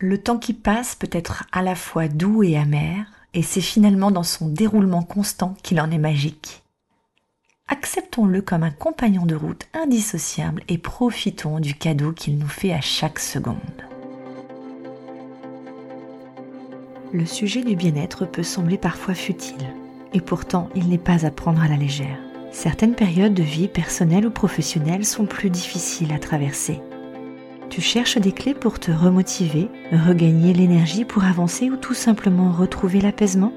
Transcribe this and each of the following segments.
Le temps qui passe peut être à la fois doux et amer, et c'est finalement dans son déroulement constant qu'il en est magique. Acceptons-le comme un compagnon de route indissociable et profitons du cadeau qu'il nous fait à chaque seconde. Le sujet du bien-être peut sembler parfois futile, et pourtant il n'est pas à prendre à la légère. Certaines périodes de vie personnelle ou professionnelle sont plus difficiles à traverser. Tu cherches des clés pour te remotiver, regagner l'énergie pour avancer ou tout simplement retrouver l'apaisement?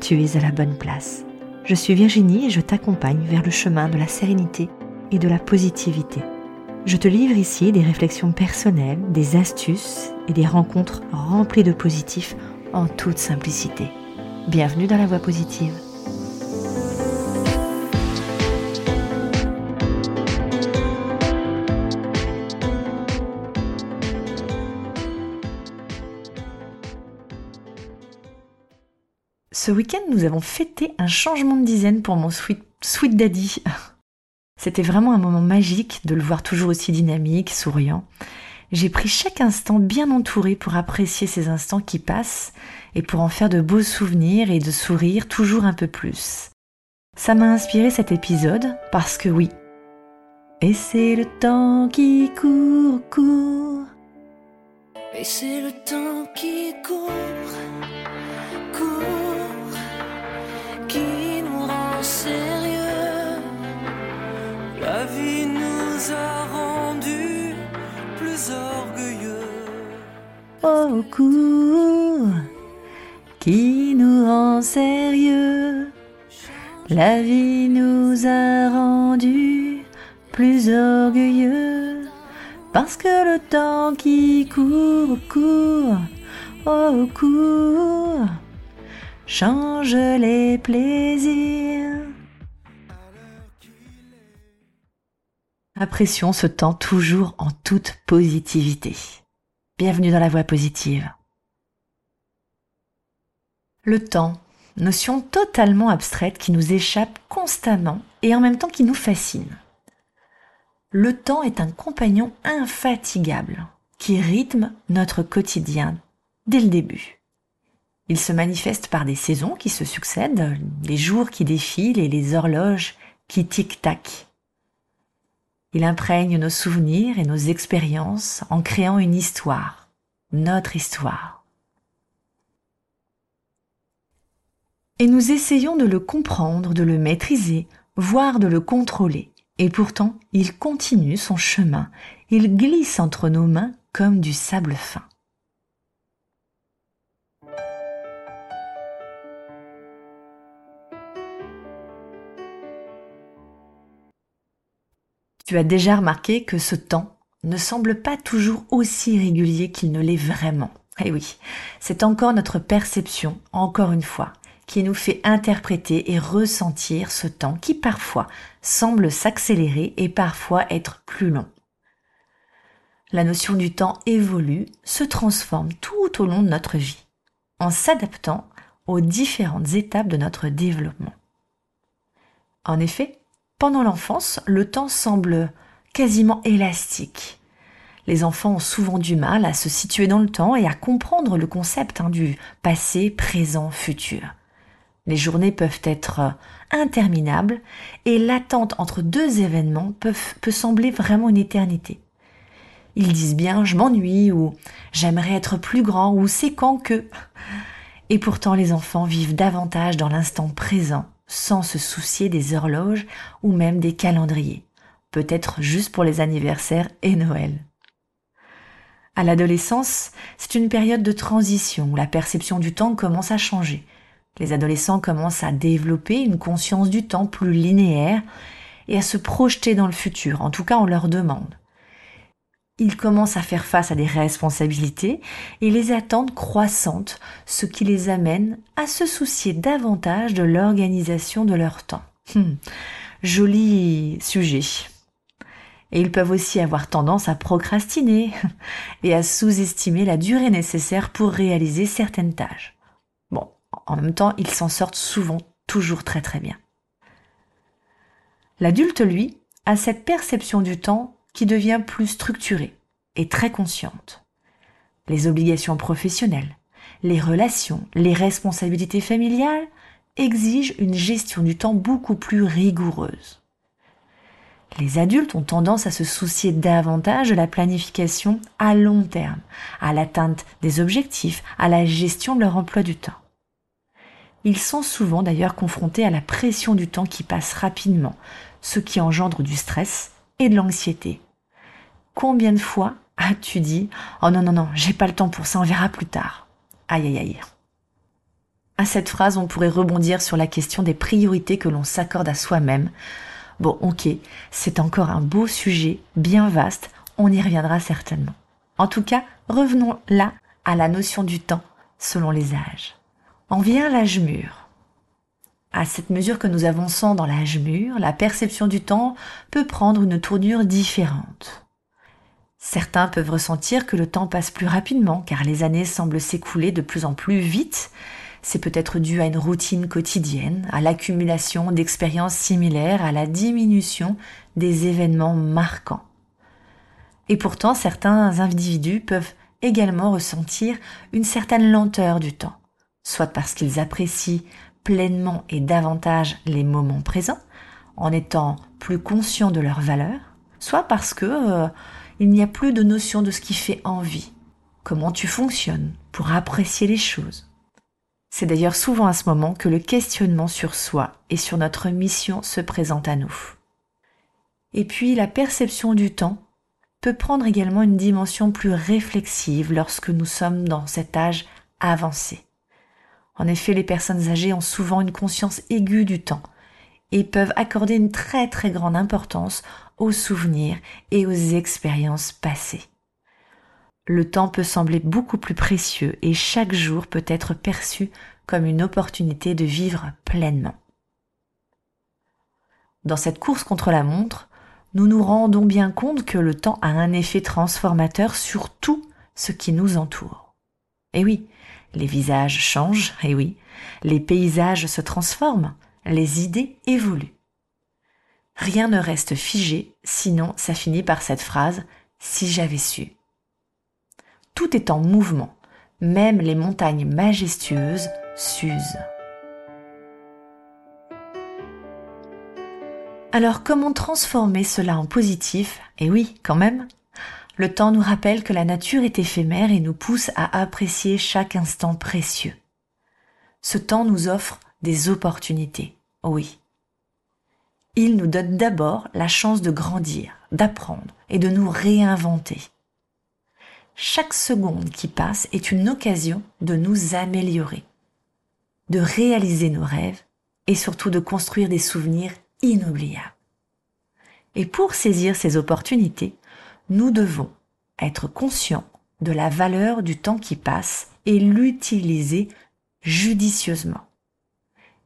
Tu es à la bonne place. Je suis Virginie et je t'accompagne vers le chemin de la sérénité et de la positivité. Je te livre ici des réflexions personnelles, des astuces et des rencontres remplies de positifs en toute simplicité. Bienvenue dans la voie positive. Ce week-end, nous avons fêté un changement de dizaine pour mon sweet, sweet daddy. C'était vraiment un moment magique de le voir toujours aussi dynamique, souriant. J'ai pris chaque instant bien entouré pour apprécier ces instants qui passent et pour en faire de beaux souvenirs et de sourire toujours un peu plus. Ça m'a inspiré cet épisode parce que oui. Et c'est le temps qui court, court. Et c'est le temps qui court, Au cours qui nous rend sérieux? La vie nous a rendus plus orgueilleux. Parce que le temps qui court, court, au court, change les plaisirs. Apprécions ce temps toujours en toute positivité. Bienvenue dans la voie positive. Le temps, notion totalement abstraite qui nous échappe constamment et en même temps qui nous fascine. Le temps est un compagnon infatigable qui rythme notre quotidien dès le début. Il se manifeste par des saisons qui se succèdent, les jours qui défilent et les horloges qui tic-tac. Il imprègne nos souvenirs et nos expériences en créant une histoire, notre histoire. Et nous essayons de le comprendre, de le maîtriser, voire de le contrôler. Et pourtant, il continue son chemin, il glisse entre nos mains comme du sable fin. Tu as déjà remarqué que ce temps ne semble pas toujours aussi régulier qu'il ne l'est vraiment. Eh oui, c'est encore notre perception, encore une fois, qui nous fait interpréter et ressentir ce temps qui parfois semble s'accélérer et parfois être plus long. La notion du temps évolue, se transforme tout au long de notre vie, en s'adaptant aux différentes étapes de notre développement. En effet, pendant l'enfance, le temps semble quasiment élastique. Les enfants ont souvent du mal à se situer dans le temps et à comprendre le concept hein, du passé, présent, futur. Les journées peuvent être interminables et l'attente entre deux événements peut sembler vraiment une éternité. Ils disent bien je m'ennuie ou j'aimerais être plus grand ou c'est quand que. Et pourtant les enfants vivent davantage dans l'instant présent sans se soucier des horloges ou même des calendriers, peut-être juste pour les anniversaires et Noël. À l'adolescence, c'est une période de transition où la perception du temps commence à changer. Les adolescents commencent à développer une conscience du temps plus linéaire et à se projeter dans le futur, en tout cas on leur demande. Ils commencent à faire face à des responsabilités et les attentes croissantes, ce qui les amène à se soucier davantage de l'organisation de leur temps. Hmm, joli sujet. Et ils peuvent aussi avoir tendance à procrastiner et à sous-estimer la durée nécessaire pour réaliser certaines tâches. Bon, en même temps, ils s'en sortent souvent toujours très très bien. L'adulte, lui, a cette perception du temps qui devient plus structurée et très consciente. les obligations professionnelles, les relations, les responsabilités familiales exigent une gestion du temps beaucoup plus rigoureuse. Les adultes ont tendance à se soucier davantage de la planification à long terme, à l'atteinte des objectifs, à la gestion de leur emploi du temps. Ils sont souvent d'ailleurs confrontés à la pression du temps qui passe rapidement, ce qui engendre du stress et de l'anxiété. Combien de fois as-tu dit Oh non, non, non, j'ai pas le temps pour ça, on verra plus tard Aïe, aïe, aïe. À cette phrase, on pourrait rebondir sur la question des priorités que l'on s'accorde à soi-même. Bon, ok, c'est encore un beau sujet, bien vaste, on y reviendra certainement. En tout cas, revenons là à la notion du temps selon les âges. En vient l'âge mûr. À cette mesure que nous avançons dans l'âge mûr, la perception du temps peut prendre une tournure différente. Certains peuvent ressentir que le temps passe plus rapidement car les années semblent s'écouler de plus en plus vite c'est peut-être dû à une routine quotidienne, à l'accumulation d'expériences similaires, à la diminution des événements marquants. Et pourtant, certains individus peuvent également ressentir une certaine lenteur du temps, soit parce qu'ils apprécient pleinement et davantage les moments présents, en étant plus conscients de leurs valeurs, soit parce que euh, il n'y a plus de notion de ce qui fait envie, comment tu fonctionnes pour apprécier les choses. C'est d'ailleurs souvent à ce moment que le questionnement sur soi et sur notre mission se présente à nous. Et puis la perception du temps peut prendre également une dimension plus réflexive lorsque nous sommes dans cet âge avancé. En effet, les personnes âgées ont souvent une conscience aiguë du temps et peuvent accorder une très très grande importance aux souvenirs et aux expériences passées. Le temps peut sembler beaucoup plus précieux et chaque jour peut être perçu comme une opportunité de vivre pleinement. Dans cette course contre la montre, nous nous rendons bien compte que le temps a un effet transformateur sur tout ce qui nous entoure. Et oui, les visages changent, et oui, les paysages se transforment, les idées évoluent. Rien ne reste figé, sinon ça finit par cette phrase si j'avais su. Tout est en mouvement, même les montagnes majestueuses s'usent. Alors comment transformer cela en positif? Et oui, quand même. Le temps nous rappelle que la nature est éphémère et nous pousse à apprécier chaque instant précieux. Ce temps nous offre des opportunités, oui. Il nous donne d'abord la chance de grandir, d'apprendre et de nous réinventer. Chaque seconde qui passe est une occasion de nous améliorer, de réaliser nos rêves et surtout de construire des souvenirs inoubliables. Et pour saisir ces opportunités, nous devons être conscients de la valeur du temps qui passe et l'utiliser judicieusement.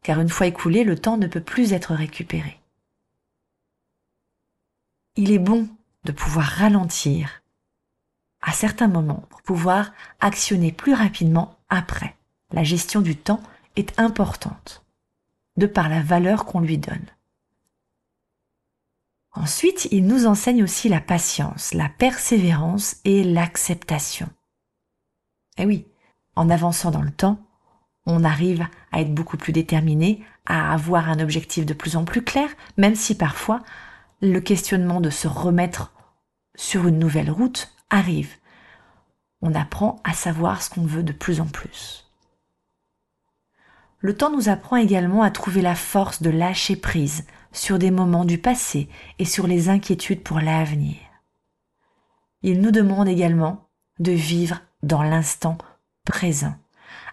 Car une fois écoulé, le temps ne peut plus être récupéré. Il est bon de pouvoir ralentir à certains moments pour pouvoir actionner plus rapidement après. La gestion du temps est importante, de par la valeur qu'on lui donne. Ensuite, il nous enseigne aussi la patience, la persévérance et l'acceptation. Eh oui, en avançant dans le temps, on arrive à être beaucoup plus déterminé, à avoir un objectif de plus en plus clair, même si parfois le questionnement de se remettre sur une nouvelle route arrive. On apprend à savoir ce qu'on veut de plus en plus. Le temps nous apprend également à trouver la force de lâcher prise sur des moments du passé et sur les inquiétudes pour l'avenir. Il nous demande également de vivre dans l'instant présent,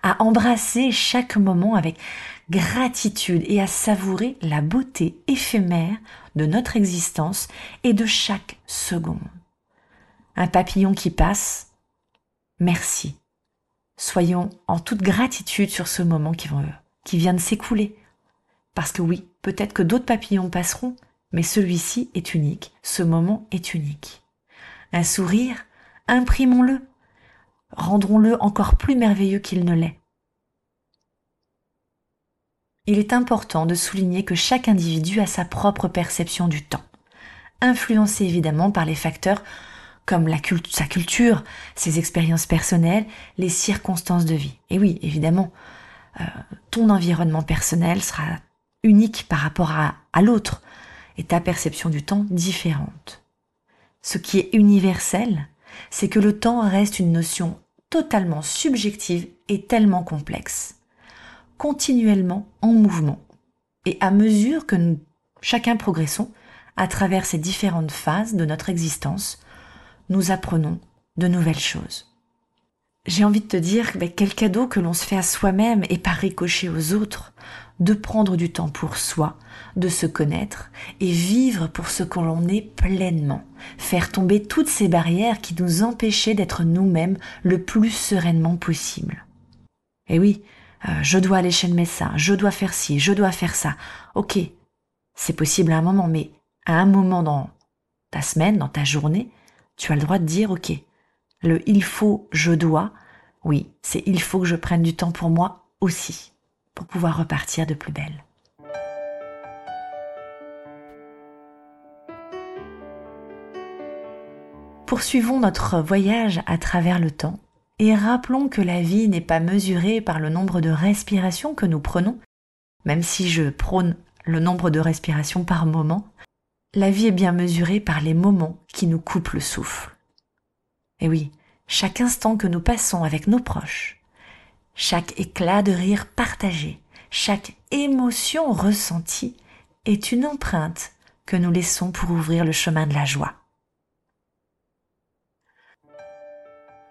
à embrasser chaque moment avec gratitude et à savourer la beauté éphémère de notre existence et de chaque seconde un papillon qui passe, merci. Soyons en toute gratitude sur ce moment qui, vient de s'écouler. Parce que oui, peut-être que d'autres papillons passeront, mais celui-ci est unique, ce moment est unique. Un sourire, imprimons-le, rendrons-le encore plus merveilleux qu'il ne l'est. Il est important de souligner que chaque individu a sa propre perception du temps, influencée évidemment par les facteurs comme sa culture, ses expériences personnelles, les circonstances de vie. Et oui, évidemment, euh, ton environnement personnel sera unique par rapport à, l'autre et ta perception du temps différente. Ce qui est universel, c'est que le temps reste une notion totalement subjective et tellement complexe, continuellement en mouvement. Et à mesure que nous chacun progressons à travers ces différentes phases de notre existence, nous apprenons de nouvelles choses. J'ai envie de te dire quel cadeau que l'on se fait à soi-même et par ricochet aux autres, de prendre du temps pour soi, de se connaître et vivre pour ce que l'on est pleinement, faire tomber toutes ces barrières qui nous empêchaient d'être nous-mêmes le plus sereinement possible. Et oui, euh, je dois aller chez le médecin, je dois faire ci, je dois faire ça. Ok, c'est possible à un moment, mais à un moment dans ta semaine, dans ta journée, tu as le droit de dire, ok, le il faut, je dois, oui, c'est il faut que je prenne du temps pour moi aussi, pour pouvoir repartir de plus belle. Poursuivons notre voyage à travers le temps et rappelons que la vie n'est pas mesurée par le nombre de respirations que nous prenons, même si je prône le nombre de respirations par moment, la vie est bien mesurée par les moments qui nous coupent le souffle. Et oui, chaque instant que nous passons avec nos proches, chaque éclat de rire partagé, chaque émotion ressentie est une empreinte que nous laissons pour ouvrir le chemin de la joie.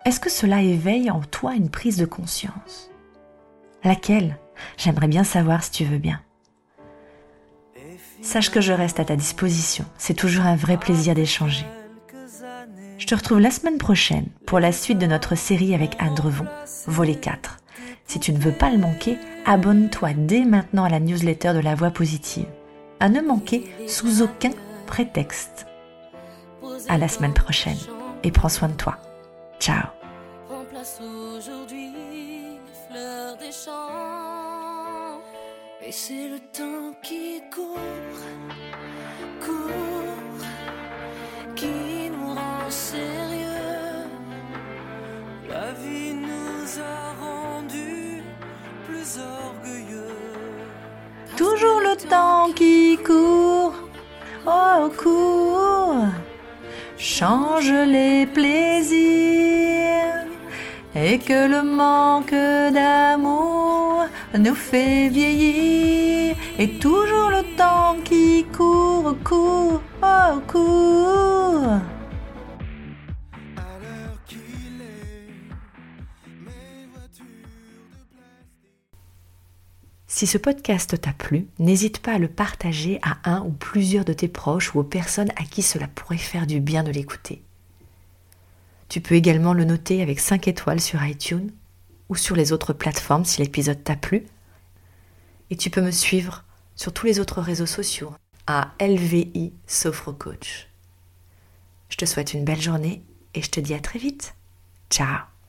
Est-ce que cela éveille en toi une prise de conscience? Laquelle? J'aimerais bien savoir si tu veux bien. Sache que je reste à ta disposition. C'est toujours un vrai plaisir d'échanger. Je te retrouve la semaine prochaine pour la suite de notre série avec Anne Drevon, volet 4. Si tu ne veux pas le manquer, abonne-toi dès maintenant à la newsletter de la voix positive. À ne manquer sous aucun prétexte. À la semaine prochaine et prends soin de toi. Ciao. Et c'est le temps qui court, court, qui nous rend sérieux. Temps qui court, oh court, change les plaisirs et que le manque d'amour nous fait vieillir et toujours le temps qui court, court, oh court. Si ce podcast t'a plu, n'hésite pas à le partager à un ou plusieurs de tes proches ou aux personnes à qui cela pourrait faire du bien de l'écouter. Tu peux également le noter avec 5 étoiles sur iTunes ou sur les autres plateformes si l'épisode t'a plu. Et tu peux me suivre sur tous les autres réseaux sociaux à LVI Coach. Je te souhaite une belle journée et je te dis à très vite. Ciao